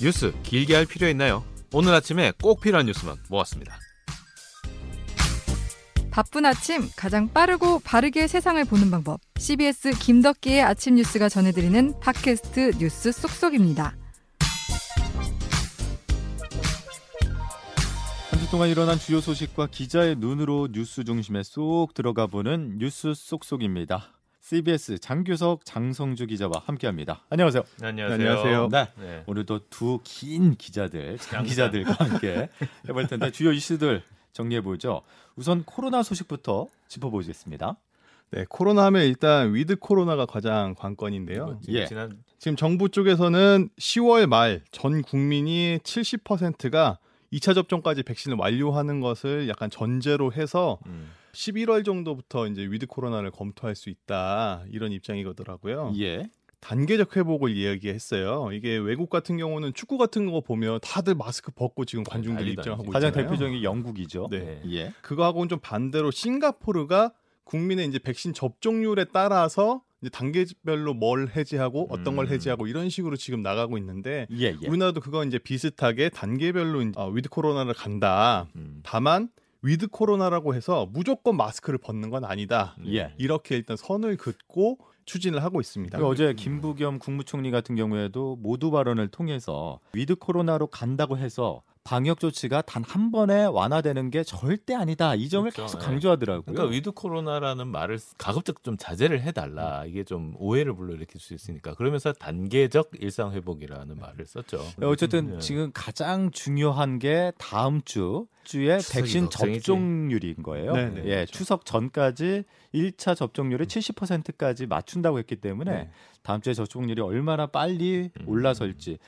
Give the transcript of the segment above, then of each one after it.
뉴스 길게 할 필요 있나요? 오늘 아침에 꼭 필요한 뉴스만 모았습니다. 바쁜 아침 가장 빠르고 바르게 세상을 보는 방법. CBS 김덕기의 아침 뉴스가 전해드리는 팟캐스트 뉴스 쏙쏙입니다. 한 주 동안 일어난 주요 소식과 기자의 눈으로 뉴스 중심에 쏙 들어가 보는 뉴스 쏙쏙입니다. CBS 장규석 장성주 기자와 함께합니다. 안녕하세요. 안녕하세요. 안녕하세요. 네. 네. 오늘도 두 긴 기자들, 장 기자들과 함께 해볼 텐데 주요 이슈들 정리해 보죠. 우선 코로나 소식부터 짚어보겠습니다. 네, 코로나 하면 일단 위드 코로나가 가장 관건인데요. 지금 예. 지난 지금 정부 쪽에서는 10월 말 전 국민이 70%가 2차 접종까지 백신을 완료하는 것을 약간 전제로 해서 음, 11월 정도부터 이제 위드 코로나를 검토할 수 있다 이런 입장이거더라고요. 예. 단계적 회복을 이야기했어요. 이게 외국 같은 경우는 축구 같은 거 보면 다들 마스크 벗고 지금 관중들 난리다, 입장하고 가장 있잖아요. 대표적인 게 영국이죠. 네. 예. 그거하고는 좀 반대로 싱가포르가 국민의 이제 백신 접종률에 따라서 이제 단계별로 뭘 해제하고 어떤 걸 음. 해제하고 이런 식으로 지금 나가고 있는데 예, 예. 우리나라도 그거 이제 비슷하게 단계별로 이제, 어, 위드 코로나를 간다. 음, 다만 위드 코로나라고 해서 무조건 마스크를 벗는 건 아니다. 예. 이렇게 일단 선을 긋고 추진을 하고 있습니다. 그 어제 김부겸 국무총리 같은 경우에도 모두 발언을 통해서 위드 코로나로 간다고 해서 방역 조치가 단 한 번에 완화되는 게 절대 아니다. 이 점을 그렇죠. 계속 예. 강조하더라고요. 그러니까 위드 코로나라는 말을 가급적 좀 자제를 해달라. 이게 좀 오해를 불러일으킬 수 있으니까 그러면서 단계적 일상 회복이라는 말을 썼죠. 네, 어쨌든 예. 지금 가장 중요한 게 다음 주 주에 백신 걱정이지. 접종률인 거예요. 네, 네, 예, 그렇죠. 추석 전까지 1차 접종률을 70%까지 맞춘다고 했기 때문에 네. 다음 주에 접종률이 얼마나 빨리 음. 올라설지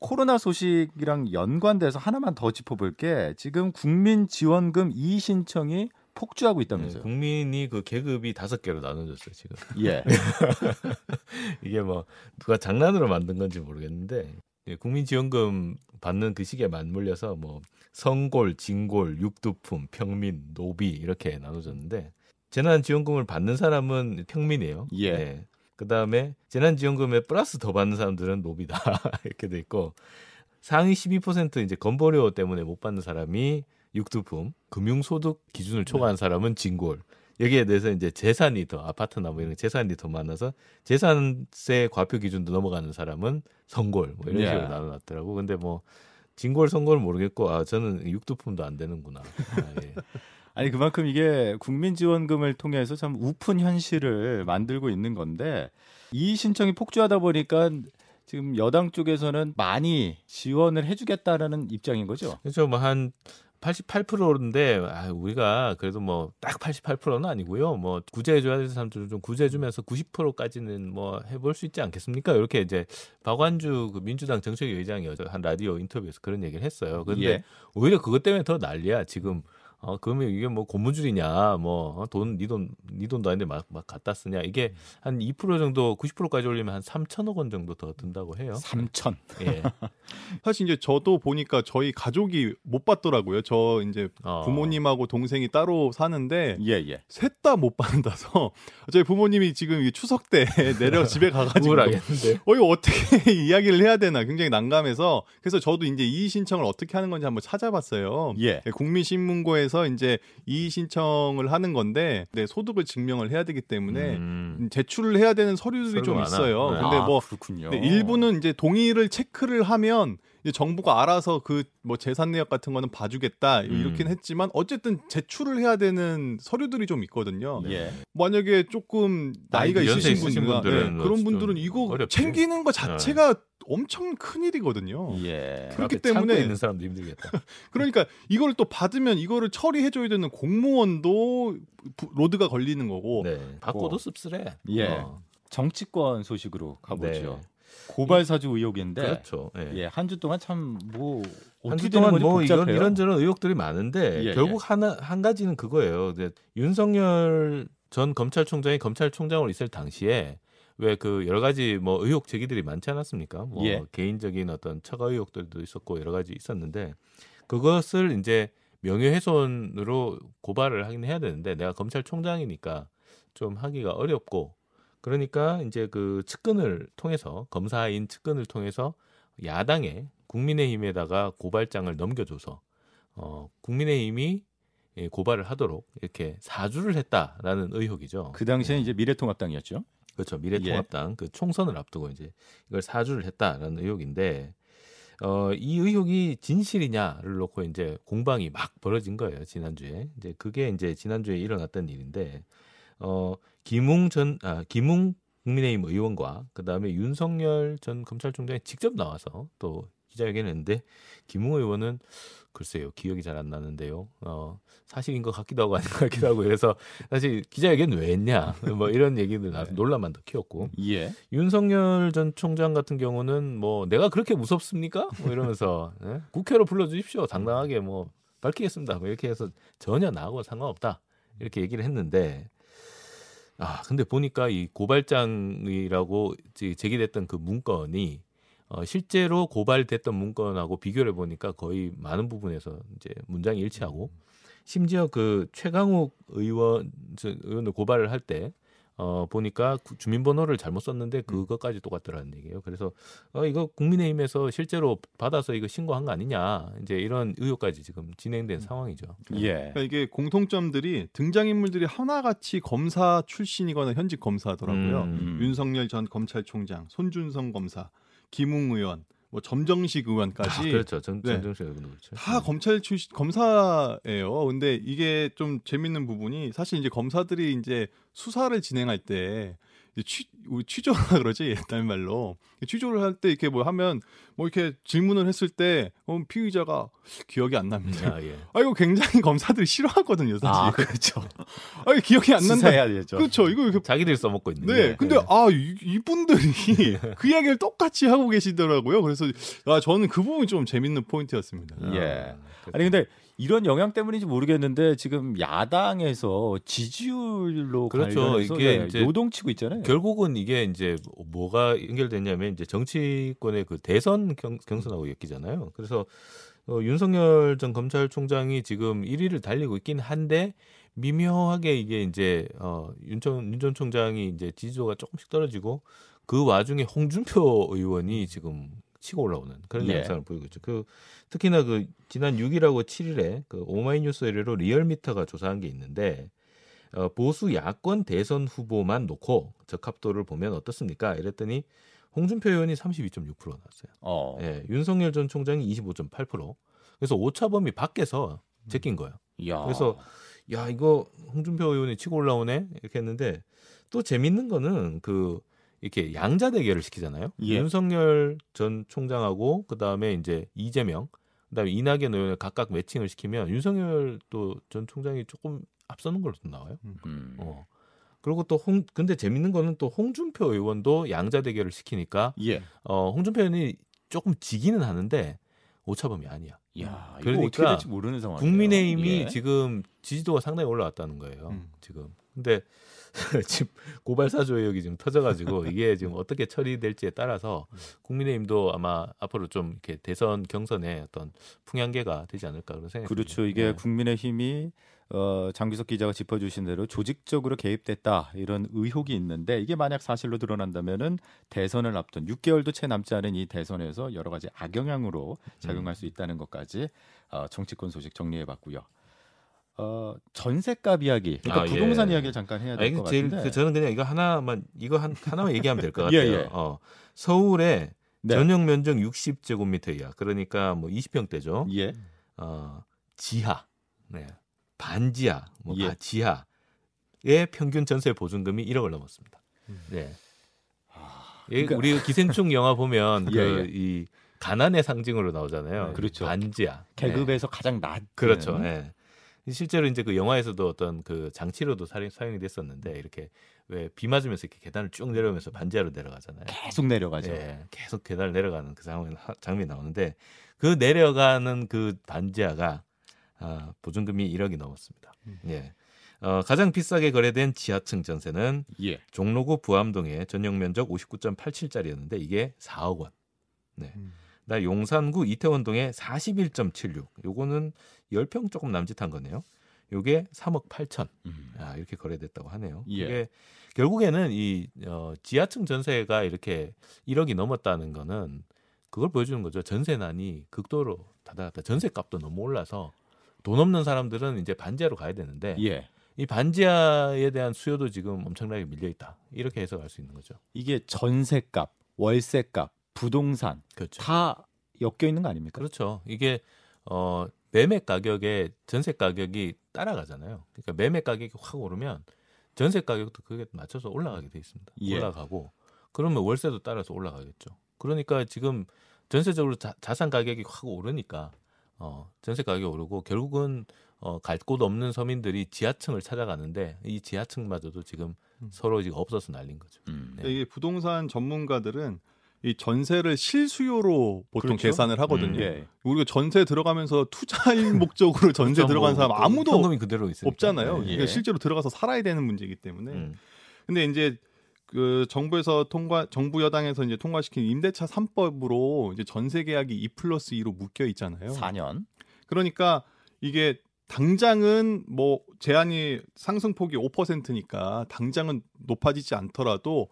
코로나 소식이랑 연관돼서 하나만 더 짚어볼 게 지금 국민 지원금 이의 신청이 폭주하고 네, 있다면서요. 국민이 그 계급이 다섯 개로 나눠졌어요 지금. 예. 이게 뭐 누가 장난으로 만든 건지 모르겠는데 예, 국민지원금 받는 그 시기에 맞물려서 뭐 성골, 진골, 육두품, 평민, 노비 이렇게 나눠졌는데 재난지원금을 받는 사람은 평민이에요. 예. 그 다음에 재난지원금에 플러스 더 받는 사람들은 노비다 이렇게 돼 있고 상위 12% 이제 건보료 때문에 못 받는 사람이 육두품, 금융소득 기준을 초과한 사람은 진골. 여기에 대해서 이제 재산이 더 아파트나 뭐 이런 재산이 더 많아서 재산세 과표 기준도 넘어가는 사람은 성골 뭐 이런 예. 식으로 나눠놨더라고. 근데 뭐 진골 성골 모르겠고 아 저는 육두품도 안 되는구나. 아, 예. 아니 그만큼 이게 국민지원금을 통해서 참 우픈 현실을 만들고 있는 건데 이 신청이 폭주하다 보니까 지금 여당 쪽에서는 많이 지원을 해주겠다라는 입장인 거죠. 그렇죠. 뭐한 88%인데 아, 우리가 그래도 뭐 딱 88%는 아니고요. 뭐 구제해줘야 되는 사람들은 좀 구제해주면서 90%까지는 뭐 해볼 수 있지 않겠습니까? 이렇게 이제 박완주 그 민주당 정책위 의장이 한 라디오 인터뷰에서 그런 얘기를 했어요. 그런데 예. 오히려 그것 때문에 더 난리야. 지금 어 그러면 이게 뭐 고무줄이냐, 뭐 돈 니 돈 니 돈도 아닌데 막, 막 갖다 쓰냐. 이게 한 2% 정도, 90%까지 올리면 한 3천억 원 정도 더 든다고 해요. 3천. 예. 사실 이제 저도 보니까 저희 가족이 못 받더라고요. 저 이제 어. 부모님하고 동생이 따로 사는데 예 예. 셋 다 못 받는다서 저희 부모님이 지금 이 추석 때 내려 집에 가가지고 우울하겠는데. 어 이거 어떻게 이야기를 해야 되나 굉장히 난감해서 그래서 저도 이제 이의 신청을 어떻게 하는 건지 한번 찾아봤어요. 예. 국민신문고에 서 이제 이의 신청을 하는 건데 내 소득을 증명을 해야 되기 때문에 음. 제출을 해야 되는 서류들이 좀 많아. 있어요. 네. 근데 아, 뭐 그렇군요. 네, 일부는 이제 동의를 체크를 하면 정부가 알아서 그 뭐 재산 내역 같은 거는 봐주겠다 음. 이렇긴 했지만 어쨌든 제출을 해야 되는 서류들이 좀 있거든요. 예. 만약에 조금 나이가 있으신 있으신 분들은 네, 그런 좀 분들은 이거 어렵지. 챙기는 거 자체가 엄청 큰 일이거든요. 예. 그렇기 때문에- 있는 사람도 힘들겠다. 그러니까 이걸 또 받으면 이거를 처리해 줘야 되는 공무원도 부- 로드가 걸리는 거고 네. 받고도 뭐. 씁쓸해. 예. 어. 정치권 소식으로 가보죠. 네. 고발 사주 의혹인데 그렇죠. 예. 예, 한 주 동안 참뭐한 어떻게 주 되는 동안 뭐 이런 복잡해요. 이런저런 의혹들이 많은데 예, 결국 하나 한 가지는 그거예요. 이제 윤석열 전 검찰총장이 검찰총장으로 있을 당시에 왜 그 여러 가지 뭐 의혹 제기들이 많지 않았습니까? 뭐 예. 개인적인 어떤 처가 의혹들도 있었고 여러 가지 있었는데 그것을 이제 명예훼손으로 고발을 하긴 해야 되는데 내가 검찰총장이니까 좀 하기가 어렵고 그러니까 이제 그 측근을 통해서 검사인 측근을 통해서 야당에 국민의힘에다가 고발장을 넘겨줘서 어, 국민의힘이 예, 고발을 하도록 이렇게 사주를 했다라는 의혹이죠. 그 당시에 이제 미래통합당이었죠. 그렇죠. 미래통합당 그 총선을 앞두고 이제 이걸 사주를 했다라는 의혹인데 어, 이 의혹이 진실이냐를 놓고 이제 공방이 막 벌어진 거예요 지난주에. 이제 그게 이제 지난주에 일어났던 일인데 어, 김웅 전 아, 김웅 국민의힘 의원과 그 다음에 윤석열 전 검찰총장이 직접 나와서 또 기자회견했는데 김웅 의원은 글쎄요 기억이 잘 안 나는데요. 어, 사실인 것 같기도 하고 아닌 것 같기도 하고 그래서 사실 기자회견 왜 했냐 뭐 이런 얘기들 나서 논란만 더 키웠고 예. 윤석열 전 총장 같은 경우는 뭐 내가 그렇게 무섭습니까? 뭐 이러면서 예? 국회로 불러주십시오. 당당하게 뭐 밝히겠습니다. 뭐 이렇게 해서 전혀 나하고 상관없다 이렇게 얘기를 했는데 아 근데 보니까 이 고발장이라고 제- 제기됐던 그 문건이 어, 실제로 고발됐던 문건하고 비교를 보니까 거의 많은 부분에서 이제 문장이 일치하고 심지어 그 최강욱 의원 저 의원을 고발을 할 때 어, 보니까 구- 주민번호를 잘못 썼는데 그것까지 똑같더라는 얘기예요. 그래서 어, 이거 국민의힘에서 실제로 받아서 이거 신고한 거 아니냐 이제 이런 의혹까지 지금 진행된 상황이죠. 예. 그러니까 이게 공통점들이 등장인물들이 하나같이 검사 출신이거나 현직 검사더라고요. 음. 윤석열 전 검찰총장, 손준성 검사, 김웅 의원, 뭐 점정식 의원까지 아, 그렇죠. 전, 네. 전정식 의원도 그렇죠. 다 검찰 출신 검사예요. 근데 이게 좀 재밌는 부분이 사실 이제 검사들이 이제 수사를 진행할 때 취, 우리 취조라 그러지 옛날 말로 취조를 할 때 이렇게 뭐 하면 뭐 이렇게 질문을 했을 때 어, 피의자가 기억이 안 납니다. 아, 예. 아 이거 굉장히 검사들이 싫어하거든요, 사실. 아, 그렇죠. 아, 기억이 안 난다. 수사해야 되죠. 그렇죠. 이거 이렇게 자기들 이 써먹고 있는 네, 게. 근데 아 이, 이분들이 그 이야기를 똑같이 하고 계시더라고요. 그래서 아 저는 그 부분이 좀 재밌는 포인트였습니다. 아, 예. 그- 아니 근데 이런 영향 때문인지 모르겠는데 지금 야당에서 지지율로 그렇죠. 이게 네, 이제 요동치고 있잖아요. 결국은 이게 이제 뭐가 연결됐냐면 이제 정치권의 그 대선 경, 경선하고 엮이잖아요. 그래서 어, 윤석열 전 검찰총장이 지금 1위를 달리고 있긴 한데 미묘하게 이게 이제 어, 윤전 윤전 총장이 이제 지지도가 조금씩 떨어지고 그 와중에 홍준표 의원이 지금 치고 올라오는 그런 예. 양상을 보이고 있죠. 그 특히나 그 지난 6일하고 7일에 그 오마이뉴스 의뢰로 리얼미터가 조사한 게 있는데 어, 보수 야권 대선 후보만 놓고 적합도를 보면 어떻습니까? 이랬더니 홍준표 의원이 32.6% 나왔어요. 어. 예, 윤석열 전 총장이 25.8%. 그래서 오차 범위 밖에서 제낀 거예요. 야. 그래서 야 이거 홍준표 의원이 치고 올라오네 이렇게 했는데 또 재밌는 거는 그 이렇게 양자 대결을 시키잖아요. 예. 윤석열 전 총장하고 그 다음에 이제 이재명, 그다음에 이낙연 의원을 각각 매칭을 시키면 윤석열 또 전 총장이 조금 앞서는 걸로 또 나와요. 음. 어. 그리고 또 홍 근데 재밌는 거는 또 홍준표 의원도 양자 대결을 시키니까 예. 어 홍준표 의원이 조금 지기는 하는데 오차범위 아니야. 야, 그러니까 어떻게 될지 모르는 상황이에요. 국민의힘이 예. 지금 지지도가 상당히 올라왔다는 거예요. 음. 지금. 근데 지금 고발 사주 의혹이 지금 터져가지고 이게 지금 어떻게 처리될지에 따라서 국민의힘도 아마 앞으로 좀 이렇게 대선 경선에 어떤 풍향계가 되지 않을까 그런 생각이 그렇죠. 이게 네. 국민의힘이 어, 장기석 기자가 짚어주신 대로 조직적으로 개입됐다 이런 의혹이 있는데 이게 만약 사실로 드러난다면은 대선을 앞둔 6개월도 채 남지 않은 이 대선에서 여러 가지 악영향으로 작용할 음. 수 있다는 것까지 어, 정치권 소식 정리해봤고요. 어, 전세값 이야기, 그러니까 아, 예. 부동산 이야기를 잠깐 해야 아, 될 이거 것 제일 같은데. 그 저는 그냥 이거 하나만 이거 한 하나만 얘기하면 될것 예, 같아요. 예. 어, 서울에 네. 전용 면적 60제곱미터 이하 그러니까 뭐 20평대죠. 예, 어, 지하, 네, 반지하, 뭐 예. 바- 지하의 평균 전세 보증금이 1억을 넘었습니다. 네. 예, 그러니까- 우리 기생충 영화 보면 예, 그 예. 이 가난의 상징으로 나오잖아요. 네, 그렇죠. 반지하. 네. 계급에서 가장 낮은 그렇죠. 예. 실제로 이제 그 영화에서도 어떤 그 장치로도 사용, 사용이 됐었는데 이렇게 왜 비 맞으면서 이렇게 계단을 쭉 내려오면서 반지하로 내려가잖아요. 계속 내려가죠. 예, 계속 계단을 내려가는 그 상황 장면이 나오는데 그 내려가는 그 반지하가 아, 보증금이 1억이 넘었습니다. 예. 어, 가장 비싸게 거래된 지하층 전세는 예. 종로구 부암동의 전용 면적 59.87짜리였는데 이게 4억 원. 네. 음. 나 용산구 이태원동에 41.76. 요거는 10평 조금 남짓한 거네요. 요게 3억 8천. 음. 아, 이렇게 거래됐다고 하네요. 예. 이게 결국에는 이 어, 지하층 전세가 이렇게 1억이 넘었다는 거는 그걸 보여주는 거죠. 전세난이 극도로 다다랐다. 전세값도 너무 올라서 돈 없는 사람들은 이제 반지하로 가야 되는데 예. 이 반지하에 대한 수요도 지금 엄청나게 밀려 있다. 이렇게 해석할 수 있는 거죠. 이게 전세값, 월세값, 부동산 그렇죠. 다 엮여 있는 거 아닙니까? 그렇죠. 이게 어 매매 가격에 전세 가격이 따라가잖아요. 그러니까 매매 가격이 확 오르면 전세 가격도 그게 맞춰서 올라가게 돼 있습니다. 예. 올라가고 그러면 월세도 따라서 올라가겠죠. 그러니까 지금 전세적으로 자, 산 가격이 확 오르니까 어 전세 가격이 오르고 결국은 어, 갈 곳 없는 서민들이 지하층을 찾아가는데 이 지하층마저도 지금 음. 서로 지금 없어서 날린 거죠. 음. 네. 이게 부동산 전문가들은 이 전세를 실수요로 보통 그렇죠. 계산을 하거든요. 음, 예. 우리가 전세 들어가면서 투자인 목적으로 전세. 들어간 뭐 사람 또 아무도 현금이 그대로 있으니까. 없잖아요. 네. 그러니까 실제로 들어가서 살아야 되는 문제이기 때문에. 음. 근데 이제 그 정부에서 통과 정부 여당에서 이제 통과시킨 임대차 3법으로 이제 전세 계약이 2 플러스 2로 묶여 있잖아요. 4년. 그러니까 이게 당장은 뭐 제한이 상승폭이 5%니까 당장은 높아지지 않더라도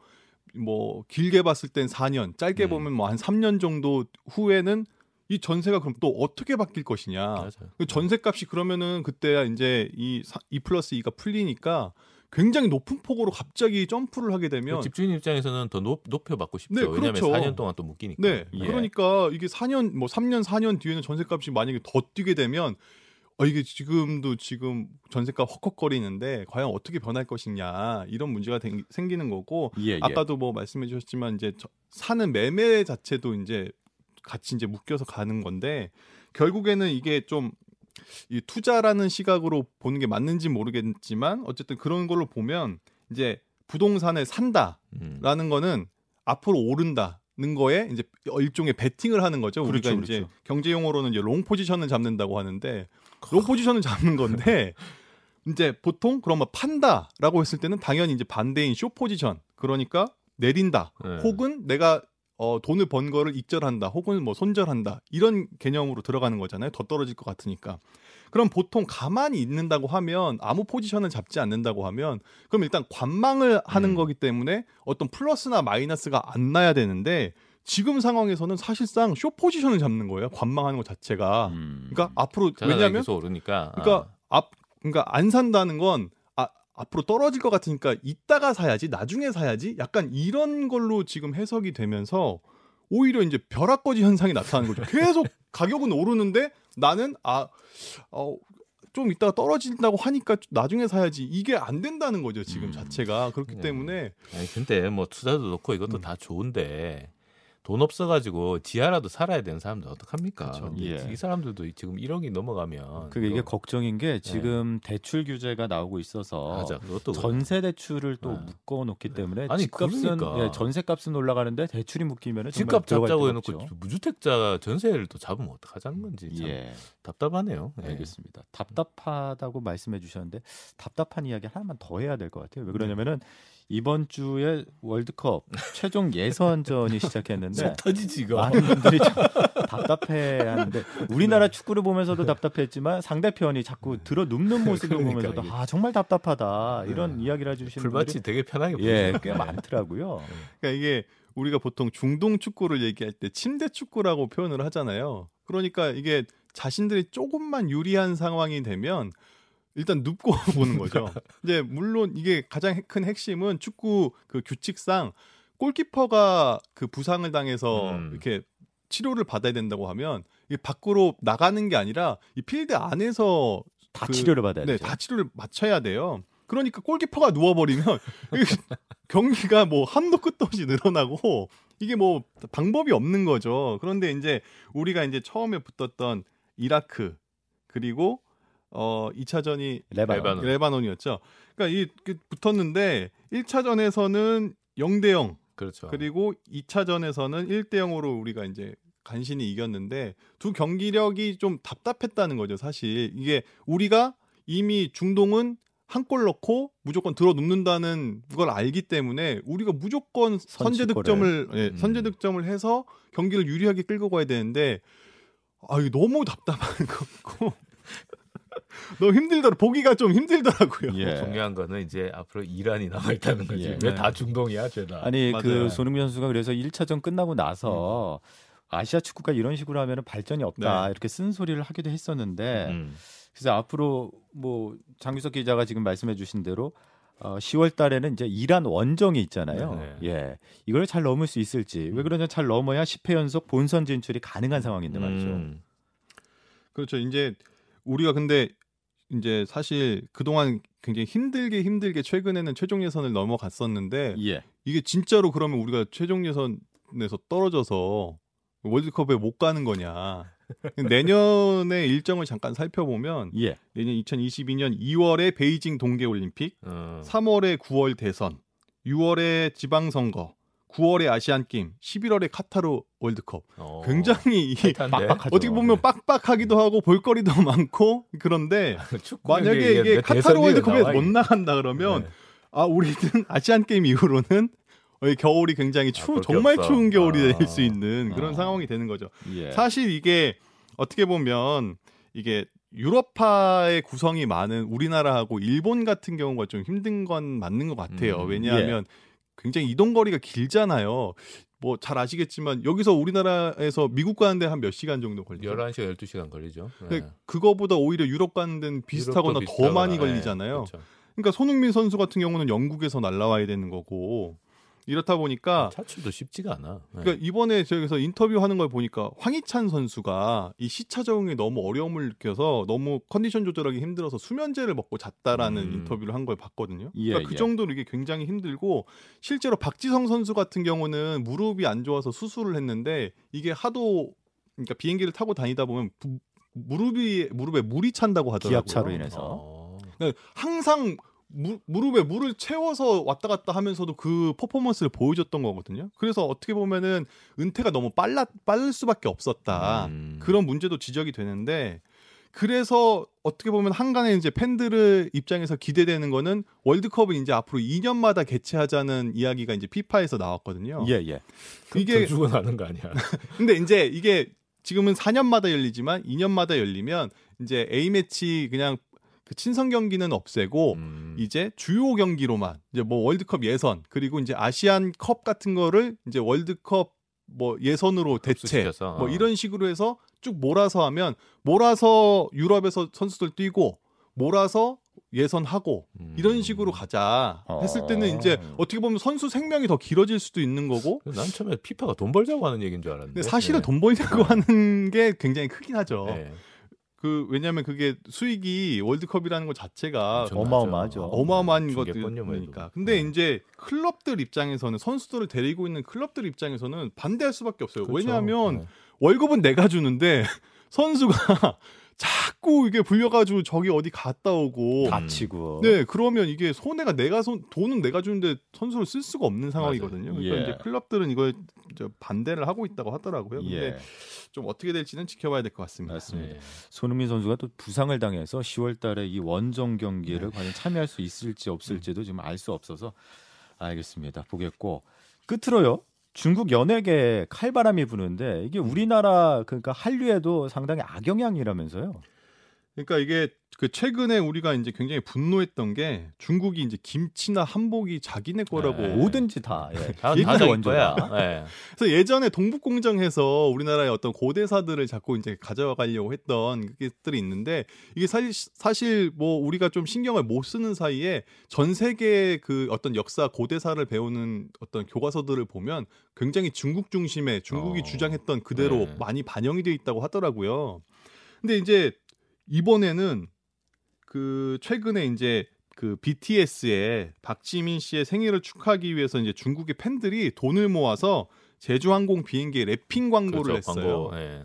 뭐 길게 봤을 땐 4년, 짧게 음. 보면 뭐 한 3년 정도 후에는 이 전세가 그럼 또 어떻게 바뀔 것이냐. 그 전세 값이 그러면은 그때 이제 이2 플러스 2가 풀리니까 굉장히 높은 폭으로 갑자기 점프를 하게 되면 그 집주인 입장에서는 더 높, 높여받고 싶죠. 네, 왜냐하면 그렇죠. 4년 동안 또 묶이니까. 네. 예. 그러니까 이게 4년 뭐 3년 4년 뒤에는 전세값이 만약에 더 뛰게 되면 어 이게 지금도 지금 전세값 헉헉거리는데 과연 어떻게 변할 것이냐 이런 문제가 생- 생기는 거고 예, 예. 아까도 뭐 말씀해 주셨지만 이제 저- 사는 매매 자체도 이제 같이 이제 묶여서 가는 건데 결국에는 이게 좀 이 투자라는 시각으로 보는 게 맞는지 모르겠지만 어쨌든 그런 걸로 보면 이제 부동산을 산다 음. 라는 거는 앞으로 오른다 는 거에 이제 일종의 베팅을 하는 거죠. 우리가 그렇죠, 이제 그렇죠. 경제 용어로는 이제 long position을 잡는다고 하는데 long position을 잡는 건데 이제 보통 그럼 뭐 판다라고 했을 때는 당연히 이제 반대인 short position 그러니까 내린다 네. 혹은 내가 어, 돈을 번 거를 익절한다 혹은 뭐 손절한다 이런 개념으로 들어가는 거잖아요. 더 떨어질 것 같으니까. 그럼 보통 가만히 있는다고 하면 아무 포지션을 잡지 않는다고 하면 그럼 일단 관망을 하는 음. 거기 때문에 어떤 플러스나 마이너스가 안 나야 되는데 지금 상황에서는 사실상 쇼 포지션을 잡는 거예요. 관망하는 것 자체가. 음. 그러니까 앞으로 왜냐하면 계속 오르니까. 그러니까 아, 앞 그러니까 안 산다는 건 아, 앞으로 떨어질 것 같으니까 이따가 사야지 나중에 사야지 약간 이런 걸로 지금 해석이 되면서 오히려 이제 벼락거지 현상이 나타나는 거죠. 계속 가격은 오르는데 나는 아 어, 좀 이따가 떨어진다고 하니까 나중에 사야지 이게 안 된다는 거죠 지금 음. 자체가 그렇기 네. 때문에 아니 근데 뭐 투자도 넣고 이것도 음. 다 좋은데 돈 없어가지고 지하라도 살아야 되는 사람들 어떡합니까? 그렇죠. 예. 이 사람들도 지금 1억이 넘어가면 그게 이게 걱정인 게 지금 대출 규제가 나오고 있어서 네. 맞아 전세 대출을 또 네. 묶어 놓기 때문에 아니, 집값은 그러니까. 예, 전세 값은 올라가는데 대출이 묶이면은 정말 집값 잡자고 해놓고 없죠. 무주택자 전세를 또 잡으면 어떡하자는 건지 참 예, 답답하네요. 예. 알겠습니다. 답답하다고 말씀해 주셨는데 답답한 이야기 하나만 더 해야 될 것 같아요. 왜 그러냐면은 이번 주에 월드컵 최종 예선전이 시작했는데 속 터지지 이거. 많은 분들이 좀 답답해하는데 우리나라 축구를 보면서도 답답했지만 상대편이 자꾸 들어 눕는 모습을 그러니까 보면서도 이게. 아 정말 답답하다 이런 네. 이야기를 해주시는 불밭이 분들이 되게 편하게 예, 보이죠. 꽤 많더라고요. 그러니까 이게 우리가 보통 중동 축구를 얘기할 때 침대 축구라고 표현을 하잖아요. 그러니까 이게 자신들이 조금만 유리한 상황이 되면 일단 눕고 보는 거죠. 이제 물론 이게 가장 큰 핵심은 축구 그 규칙상 골키퍼가 그 부상을 당해서 음. 이렇게 치료를 받아야 된다고 하면 이게 밖으로 나가는 게 아니라 이 필드 안에서 다 그- 치료를 받아야 네, 되죠. 다 치료를 맞춰야 돼요. 그러니까 골키퍼가 누워버리면 경기가 뭐 한도 끝도 없이 늘어나고 이게 뭐 방법이 없는 거죠. 그런데 이제 우리가 이제 처음에 붙었던 이라크 그리고 어 2차전이 레바논. 레바논. 레바논 이었죠. 그러니까 이그 붙었는데 1차전에서는 0대 0 그렇죠. 그리고 2차전에서는 1대 0으로 우리가 이제 간신히 이겼는데 두 경기력이 좀 답답했다는 거죠, 사실. 이게 우리가 이미 중동은 한 골 넣고 무조건 들어 눕는다는 걸 알기 때문에 우리가 무조건 선제. 득점을 예, 음. 선제 득점을 해서 경기를 유리하게 끌고 가야 되는데 아, 이거 너무 답답한 거고 너무 힘들더라. 보기가 좀 힘들더라고요. 예. 중요한 거는 이제 앞으로 이란이 남아 있다는 거지. 예. 왜다 중동이야, 죄다. 아니 맞아요. 그 손흥민 선수가 그래서 1차전 끝나고 나서 아시아 축구가 이런 식으로 하면 발전이 없다 네. 이렇게 쓴 소리를 하기도 했었는데 음. 그래서 앞으로 뭐 장규석 기자가 지금 말씀해주신 대로 어, 10월 달에는 이제 이란 원정이 있잖아요. 네. 예, 이걸 잘 넘을 수 있을지 왜 그러냐 잘 넘어야 10회 연속 본선 진출이 가능한 상황인데 말이죠. 음. 그렇죠. 이제 우리가 근데 이제 사실 그동안 굉장히 힘들게 힘들게 최근에는 최종 예선을 넘어갔었는데 예, 이게 진짜로 그러면 우리가 최종 예선에서 떨어져서 월드컵에 못 가는 거냐. 내년의 일정을 잠깐 살펴보면 예, 내년 2022년 2월에 베이징 동계 올림픽, 어. 3월에 9월 대선, 6월에 지방 선거, 9월에 아시안 게임, 11월에 카타르 월드컵. 어. 굉장히? 빡빡하죠. 어떻게 보면 빡빡하기도 하고 볼거리도 많고 그런데 축구 만약에 이게 몇 카타르 월드컵에 나와 못 있- 나간다 그러면 네. 아 우리는 아시안 게임 이후로는 어, 겨울이 굉장히 추 아, 정말 없어. 추운 겨울이 아. 될수 있는 그런 아. 상황이 되는 거죠. 예. 사실 이게 어떻게 보면 이게 유럽파의 구성이 많은 우리나라하고 일본 같은 경우가 좀 힘든 건 맞는 것 같아요. 음, 왜냐하면 굉장히 이동 거리가 길잖아요. 뭐 잘 아시겠지만 여기서 우리나라에서 미국 가는데 한 몇 시간 정도 걸리죠. 11시간 12시간 걸리죠. 네. 근데 그거보다 오히려 유럽 가는 데는 비슷하거나 더 많이 비슷하거나, 걸리잖아요. 네, 그렇죠. 그러니까 손흥민 선수 같은 경우는 영국에서 날라와야 되는 거고 이렇다 보니까 차출도 쉽지가 않아. 네. 그러니까 이번에 저기서 인터뷰하는 걸 보니까 황희찬 선수가 이 시차 적응에 너무 어려움을 느껴서 너무 컨디션 조절하기 힘들어서 수면제를 먹고 잤다라는 음. 인터뷰를 한 걸 봤거든요. 예, 그러니까 그 예. 정도로 이게 굉장히 힘들고 실제로 박지성 선수 같은 경우는 무릎이 안 좋아서 수술을 했는데 이게 하도 그러니까 비행기를 타고 다니다 보면 부- 무릎이 무릎에 물이 찬다고 하더라고요. 기압차로 인해서 어. 그러니까 항상 무, 무릎에 물을 채워서 왔다 갔다 하면서도 그 퍼포먼스를 보여줬던 거거든요. 그래서 어떻게 보면은 은퇴가 너무 빨라 빠를 수밖에 없었다. 음. 그런 문제도 지적이 되는데 그래서 어떻게 보면 한간에 이제 팬들의 입장에서 기대되는 거는 월드컵을 이제 앞으로 2년마다 개최하자는 이야기가 이제 피파에서 나왔거든요. 예, 예. 이게- 더 죽어 나는 거 아니야? 근데 이제 이게 지금은 4년마다 열리지만 2년마다 열리면 이제 A 매치 그냥 그 친선 경기는 없애고 음. 이제 주요 경기로만 이제 뭐 월드컵 예선 그리고 이제 아시안 컵 같은 거를 이제 월드컵 뭐 예선으로 대체 뭐 어. 이런 식으로 해서 쭉 몰아서 하면 몰아서 유럽에서 선수들 뛰고 몰아서 예선하고 음. 이런 식으로 가자 했을 때는 이제 어. 어떻게 보면 선수 생명이 더 길어질 수도 있는 거고 난 처음에 피파가 돈 벌자고 하는 얘기인 줄 알았는데. 사실은 네. 돈 벌려고 하는 게 굉장히 크긴 하죠. 네. 그 왜냐하면 그게 수익이 월드컵이라는 것 자체가 어마어마하죠. 어마어마한 것들이니까. 해도. 근데 네. 이제 클럽들 입장에서는 선수들을 데리고 있는 클럽들 입장에서는 반대할 수밖에 없어요. 그렇죠. 왜냐하면 네. 월급은 내가 주는데 선수가 자 꾸 이게 불려가지고 저기 어디 갔다 오고. 다- 다치고. 네, 그러면 이게 손해가 내가 손 돈은 내가 주는데 선수를 쓸 수가 없는 상황이거든요. 그러니까 예. 이제 클럽들은 이걸 반대를 하고 있다고 하더라고요. 근데 예. 좀 어떻게 될지는 지켜봐야 될 것 같습니다. 맞습니다. 네. 손흥민 선수가 또 부상을 당해서 10월 달에 이 원정 경기를 과연 참여할 수 있을지 없을지도 지금 알 수 없어서 알겠습니다. 보겠고 끝으로요. 중국 연예계 칼바람이 부는데 이게 우리나라 그러니까 한류에도 상당히 악영향이라면서요. 그러니까 이게 그 최근에 우리가 이제 굉장히 분노했던 게 중국이 이제 김치나 한복이 자기네 거라고 네. 뭐든지 다. 예. 원조다. 거야. 네. 그래서 예전에 동북공정에서 우리나라의 어떤 고대사들을 자꾸 이제 가져와 가려고 했던 것들이 있는데 이게 사실 사실 뭐 우리가 좀 신경을 못 쓰는 사이에 전 세계 그 어떤 역사 고대사를 배우는 어떤 교과서들을 보면 굉장히 중국 중심의 중국이 어. 주장했던 그대로 네. 많이 반영이 되어 있다고 하더라고요. 근데 이제 이번에는 그 최근에 이제 그 BTS의 박지민 씨의 생일을 축하하기 위해서 이제 중국의 팬들이 돈을 모아서 제주항공 비행기 랩핑 광고를 그렇죠, 했어요. 광고. 네.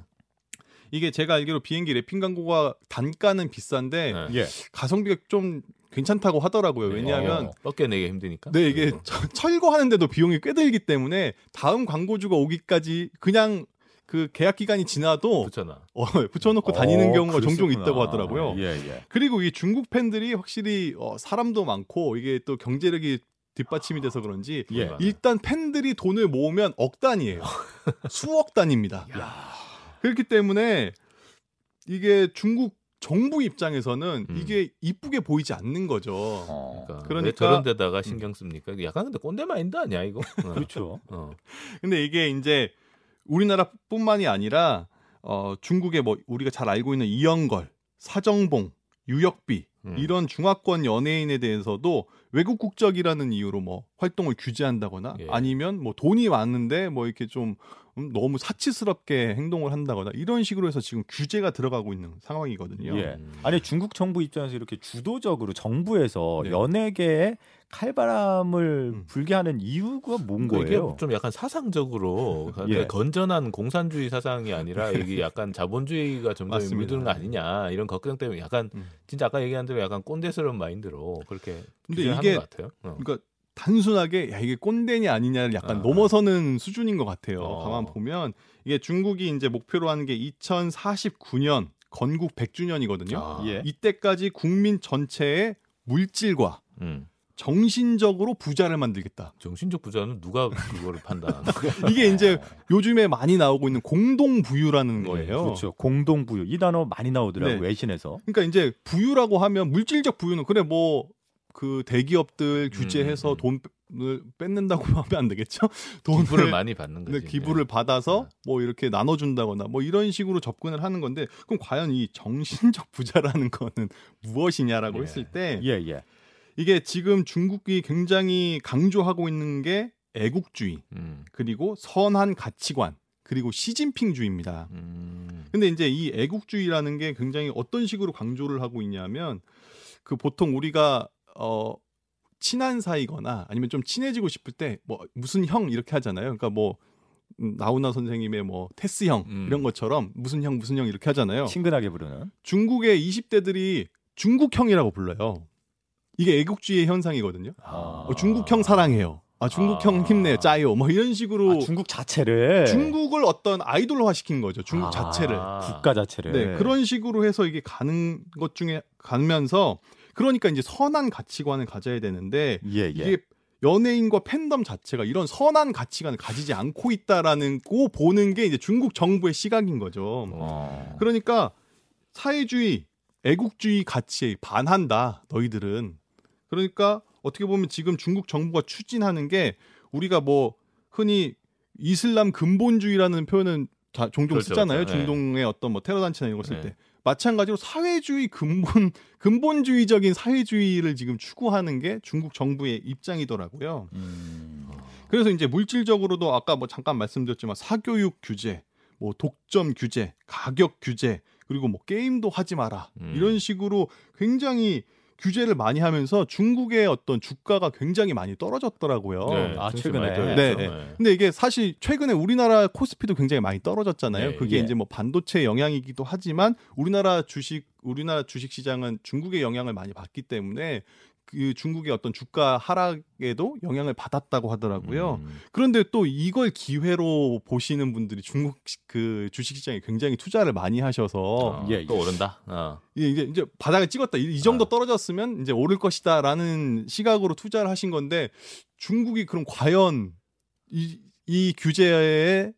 이게 제가 알기로 비행기 랩핑 광고가 단가는 비싼데 네. 예. 가성비가 좀 괜찮다고 하더라고요. 왜냐하면 어, 뻗겨내기 힘드니까. 네 이게 처- 철거하는데도 비용이 꽤 들기 때문에 다음 광고주가 오기까지 그냥 그 계약 기간이 지나도 붙여놔. 어, 붙여놓고 다니는 어, 경우가 종종 그랬었구나. 있다고 하더라고요. 예, 예. 그리고 이 중국 팬들이 확실히 어, 사람도 많고 이게 또 경제력이 뒷받침이 돼서 그런지 예. 일단 팬들이 돈을 모으면 억 단위예요. 수억 단위입니다. 그렇기 때문에 이게 중국 정부 입장에서는 음. 이게 이쁘게 보이지 않는 거죠. 어. 그러니까, 그러니까- 왜 저런 데다가 신경 씁니까? 약간 근데 꼰대 마인드 아니야 이거? 어. 그렇죠. 어. 근데 이게 이제 우리나라뿐만이 아니라 어, 중국의 뭐 우리가 잘 알고 있는 이영걸, 사정봉, 유혁비 음. 이런 중화권 연예인에 대해서도 외국 국적이라는 이유로 뭐 활동을 규제한다거나 예. 아니면 뭐 돈이 많은데 뭐 이렇게 좀 음, 너무 사치스럽게 행동을 한다거나 이런 식으로 해서 지금 규제가 들어가고 있는 상황이거든요. 예. 음. 아니 중국 정부 입장에서 이렇게 주도적으로 정부에서 네. 연예계에 칼바람을 음. 불게 하는 이유가 뭔 그러니까 이게 거예요? 좀 약간 사상적으로 그러니까 예. 건전한 공산주의 사상이 아니라 이게 약간 자본주의가 점점. 물드는 거 아니냐 이런 걱정 때문에 약간 음. 진짜 아까 얘기한 대로 약간 꼰대스러운 마인드로 그렇게 근데 이게 하는 것 같아요. 어. 그러니까 단순하게 야 이게 꼰대냐 아니냐를 약간 아. 넘어서는 수준인 것 같아요. 어. 가만 보면 이게 중국이 이제 목표로 하는 게 2049년 건국 100주년이거든요. 아. 예. 이때까지 국민 전체의 물질과 음. 정신적으로 부자를 만들겠다. 정신적 부자는 누가 그거를 판단하는 이게 이제 요즘에 많이 나오고 있는 공동 부유라는 네, 거예요. 그렇죠. 공동 부유 이 단어 많이 나오더라고 네. 외신에서. 그러니까 이제 부유라고 하면 물질적 부유는 그래 뭐 그 대기업들 규제해서 음. 돈을 뺏는다고 하면 안 되겠죠? 돈을 기부를 많이 받는 거지. 네, 기부를 받아서 뭐 이렇게 나눠준다거나 뭐 이런 식으로 접근을 하는 건데 그럼 과연 이 정신적 부자라는 거는 무엇이냐라고 예. 했을 때 예 예. 이게 지금 중국이 굉장히 강조하고 있는 게 애국주의 음. 그리고 선한 가치관 그리고 시진핑주의입니다. 음. 근데 이제 이 애국주의라는 게 굉장히 어떤 식으로 강조를 하고 있냐면 그 보통 우리가 어 친한 사이거나 아니면 좀 친해지고 싶을 때 뭐 무슨 형 이렇게 하잖아요. 그러니까 뭐 음, 나훈아 선생님의 뭐 테스 형 음. 이런 것처럼 무슨 형 무슨 형 이렇게 하잖아요. 친근하게 부르는. 중국의 20대들이 중국 형이라고 불러요. 이게 애국주의 현상이거든요. 아. 어, 중국 형 사랑해요. 아 중국 아. 형 힘내요. 짜요. 뭐 이런 식으로 아, 중국 자체를 중국을 어떤 아이돌화 시킨 거죠. 중국 아, 자체를. 국가 자체를. 네, 그런 식으로 해서 이게 가는 것 중에 가면서 그러니까 이제 선한 가치관을 가져야 되는데 예 예. 이게 연예인과 팬덤 자체가 이런 선한 가치관을 가지지 않고 있다라는 거 보는 게 이제 중국 정부의 시각인 거죠. 어. 그러니까 사회주의, 애국주의 가치에 반한다. 너희들은. 그러니까 어떻게 보면 지금 중국 정부가 추진하는 게 우리가 뭐 흔히 이슬람 근본주의라는 표현은 자, 종종 그렇죠, 쓰잖아요. 네. 중동의 어떤 뭐 테러 단체나 이런 거쓸 네. 때. 마찬가지로 사회주의 근본 근본주의적인 사회주의를 지금 추구하는 게 중국 정부의 입장이더라고요. 음. 그래서 이제 물질적으로도 아까 뭐 잠깐 말씀드렸지만 사교육 규제, 뭐 독점 규제, 가격 규제, 그리고 뭐 게임도 하지 마라. 음. 이런 식으로 굉장히 규제를 많이 하면서 중국의 어떤 주가가 굉장히 많이 떨어졌더라고요. 네, 아, 최근에. 떨어졌죠. 네, 네. 근데 이게 사실 최근에 우리나라 코스피도 굉장히 많이 떨어졌잖아요. 네, 그게 예. 이제 뭐 반도체 영향이기도 하지만 우리나라 주식 우리나라 주식 시장은 중국의 영향을 많이 받기 때문에 그 중국의 어떤 주가 하락에도 영향을 받았다고 하더라고요. 음. 그런데 또 이걸 기회로 보시는 분들이 중국 시- 그 주식 시장에 굉장히 투자를 많이 하셔서 어, 예, 또 예. 오른다. 어. 이게 이제, 이제 바닥을 찍었다. 이, 이 정도 아. 떨어졌으면 이제 오를 것이다라는 시각으로 투자를 하신 건데 중국이 그럼 과연 이, 이 규제에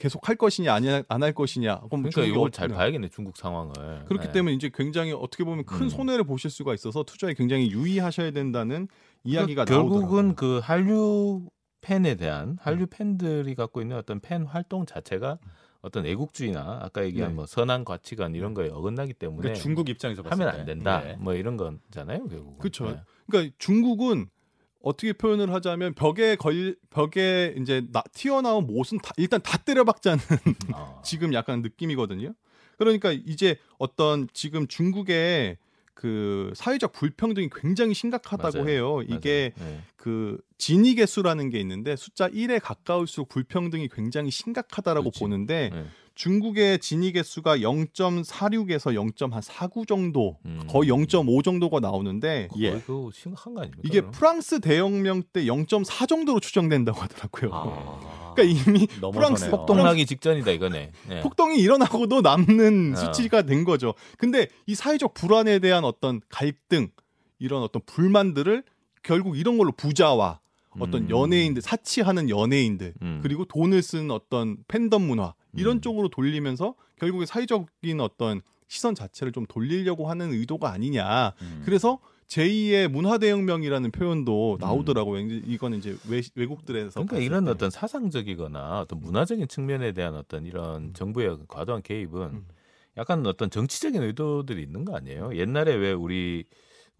계속 할 것이냐 아니 안할 것이냐. 그럼 그러니까 이걸 어- 잘 네. 봐야겠네 중국 상황을. 그렇기 네. 때문에 이제 굉장히 어떻게 보면 큰 음. 손해를 보실 수가 있어서 투자에 굉장히 유의하셔야 된다는 이야기가 그러니까 결국은 나오더라고요. 그 한류 팬에 대한 한류 팬들이 갖고 있는 어떤 팬 활동 자체가 어떤 애국주의나 아까 얘기한 네. 뭐 선한 가치관 이런 거에 어긋나기 때문에 그러니까 중국 입장에서 봤을 하면 때. 안 된다. 네. 뭐 이런 거잖아요, 결국은. 그쵸. 네. 그러니까 중국은 어떻게 표현을 하자면 벽에 걸 벽에 이제 나, 튀어나온 못은 다, 일단 다 때려박자는 어. 지금 약간 느낌이거든요. 그러니까 이제 어떤 지금 중국의 그 사회적 불평등이 굉장히 심각하다고 맞아요. 해요. 이게. 네. 그 진위계 수라는 게 있는데 숫자 1에 가까울수록 불평등이 굉장히 심각하다라고 그렇지. 보는데 네. 중국의 진위계 수가 0.46에서 0.49 정도 음. 거의 0.5 정도가 나오는데 예. 거의 그 심각한 거 아닙니까? 이게 그럼? 프랑스 대혁명 때 0.4 정도로 추정된다고 하더라고요. 아. 그러니까 이미 넘어서네요. 프랑스 폭동나기 직전이다 이거네. 네. 폭동이 일어나고도 남는 어. 수치가 된 거죠. 근데 이 사회적 불안에 대한 어떤 갈등, 이런 어떤 불만들을 결국 이런 걸로 부자와 어떤 음. 연예인들, 사치하는 연예인들, 음. 그리고 돈을 쓴 어떤 팬덤 문화 이런 음. 쪽으로 돌리면서 결국에 사회적인 어떤 시선 자체를 좀 돌리려고 하는 의도가 아니냐. 음. 그래서 제2의 문화대혁명이라는 표현도 나오더라고요. 이제 이거는 이제 외, 외국들에서 그러니까 이런 때. 어떤 사상적이거나 어떤 문화적인 측면에 대한 어떤 이런 정부의 과도한 개입은 음. 약간 어떤 정치적인 의도들이 있는 거 아니에요? 옛날에 왜 우리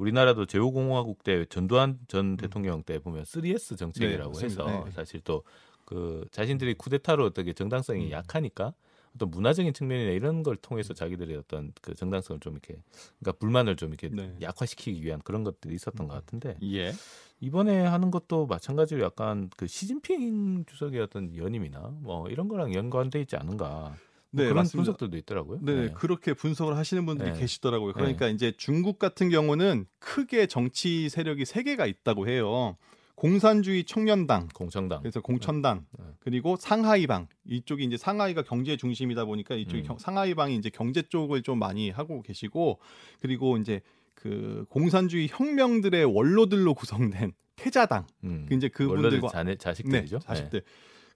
우리나라도 제5공화국 때 전두환 전 대통령 때 보면 3S 정책이라고 음. 네, 해서. 네. 사실 또 그 자신들이 쿠데타로 어떻게 정당성이 음. 약하니까 어떤 문화적인 측면이나 이런 걸 통해서 자기들의 어떤 그 정당성을 좀 이렇게 그러니까 불만을 좀 이렇게 네. 약화시키기 위한 그런 것들이 있었던 것 같은데 예. 이번에 하는 것도 마찬가지로 약간 그 시진핑 주석의 어떤 연임이나 뭐 이런 거랑 연관돼 있지 않은가 뭐 네, 그런 맞습니다. 분석들도 있더라고요. 네, 그렇게 분석을 하시는 분들이 네. 계시더라고요. 그러니까 이제 중국 같은 경우는 크게 정치 세력이 세 개가 있다고 해요. 공산주의 청년당, 공청당. 그래서 공천당, 네. 그리고 상하이방 이쪽이 이제 상하이가 경제 중심이다 보니까 이쪽이 음. 경- 상하이방이 이제 경제 쪽을 좀 많이 하고 계시고 그리고 이제 그 공산주의 혁명들의 원로들로 구성된 태자당, 음. 그 이제 그분들과 자네, 자식들이죠. 네, 자식들.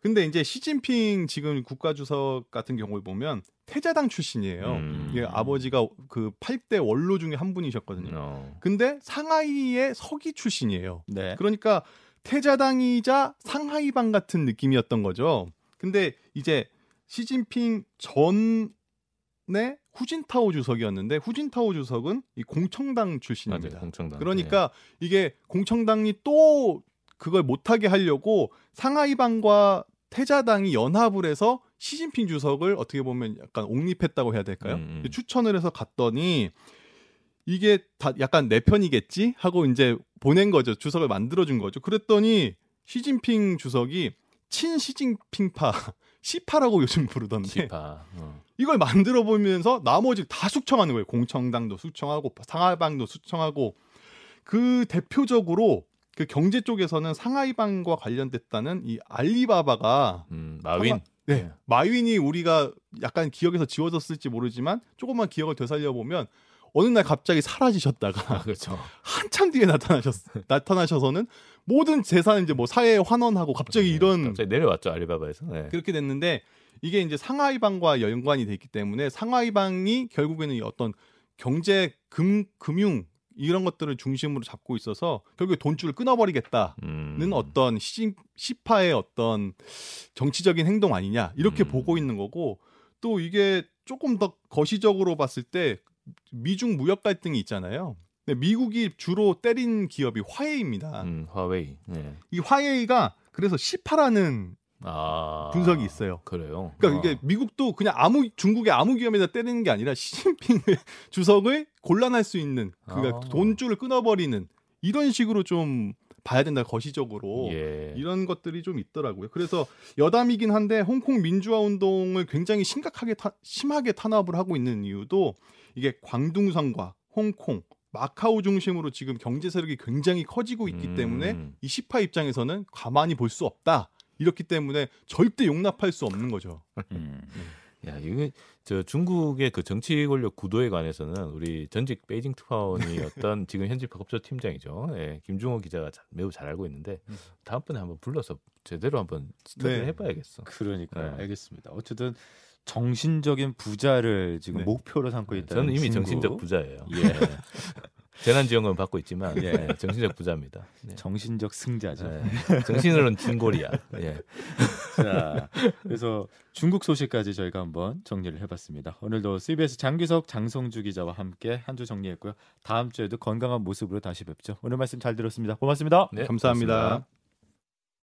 근데 이제 시진핑 지금 국가주석 같은 경우를 보면 태자당 출신이에요. 음. 예, 아버지가 그 8대 원로 중에 한 분이셨거든요. 어. 근데 상하이의 서기 출신이에요. 네. 그러니까 태자당이자 상하이방 같은 느낌이었던 거죠. 근데 이제 시진핑 전에 후진타오 주석이었는데 후진타오 주석은 이 공청당. 출신입니다. 공청당. 그러니까 이게 공청당이 또 그걸 못하게 하려고 상하이방과 태자당이 연합을 해서 시진핑 주석을 어떻게 보면 약간 옹립했다고 해야 될까요? 음, 음. 추천을 해서 갔더니 이게 다 약간 내 편이겠지 하고 이제 보낸 거죠. 주석을 만들어 준 거죠. 그랬더니 시진핑 주석이 친 시진핑파 시파라고 요즘 부르던데 네. 시파. 어. 이걸 만들어 보면서 나머지 다 숙청하는 거예요. 공청당도 숙청하고 상하이방도 숙청하고 그 대표적으로 그 경제 쪽에서는 상하이방과 관련됐다는 이 알리바바가 음, 마윈. 네, 마윈이 우리가 약간 기억에서 지워졌을지 모르지만 조금만 기억을 되살려 보면 어느 날 갑자기 아, 사라지셨다가 그렇죠. 한참 뒤에 나타나셨 나타나셔서는 모든 재산 이제 뭐 사회에 환원하고 갑자기 네, 이런 갑자기 내려왔죠 알리바바에서. 네. 그렇게 됐는데 이게 이제 상하이방과 연관이 돼 있기 때문에 상하이방이 결국에는 이 어떤 경제 금 금융 이런 것들을 중심으로 잡고 있어서 결국에 돈줄을 끊어버리겠다는 음. 어떤 시, 시파의 어떤 정치적인 행동 아니냐 이렇게 음. 보고 있는 거고 또 이게 조금 더 거시적으로 봤을 때 미중 무역 갈등이 있잖아요. 근데 미국이 주로 때린 기업이 화웨이입니다. 음, 화웨이. 네. 이 화웨이가 그래서 시파라는 아. 분석이 있어요. 그래요. 그러니까 어. 이게 미국도 그냥 아무 중국의 아무 기업에다 때리는 게 아니라 시진핑 주석을 곤란할 수 있는 그러니까 아. 돈줄을 끊어버리는 이런 식으로 좀 봐야 된다 거시적으로 예. 이런 것들이 좀 있더라고요. 그래서 여담이긴 한데 홍콩 민주화 운동을 굉장히 심각하게 타- 심하게 탄압을 하고 있는 이유도 이게 광둥성과 홍콩, 마카오 중심으로 지금 경제 세력이 굉장히 커지고 있기 음. 때문에 이 시파 입장에서는 가만히 볼 수 없다. 이렇기 때문에 절대 용납할 수 없는 거죠. 음. 야, 이게 저 중국의 그 정치 권력 구도에 관해서는 우리 전직 베이징 특파원이었던 지금 현직 법조 팀장이죠. 예, 김중호 기자가 자- 매우 잘 알고 있는데 음. 다음번에 한번 불러서 제대로 한번 스터디를 네. 해봐야겠어. 그러니까 네. 알겠습니다. 어쨌든 정신적인 부자를 지금 네. 목표로 삼고 있다는 저는 이미 중국. 정신적 부자예요. 예. 재난지원금 받고 있지만 예. 예, 정신적 부자입니다. 예. 정신적 승자죠. 예. 정신으로는 진골이야. 예. 자, 그래서 중국 소식까지 저희가 한번 정리를 해봤습니다. 오늘도 CBS 장규석, 장성주 기자와 함께 한 주 정리했고요. 다음 주에도 건강한 모습으로 다시 뵙죠. 오늘 말씀 잘 들었습니다. 고맙습니다. 네, 감사합니다. 고맙습니다.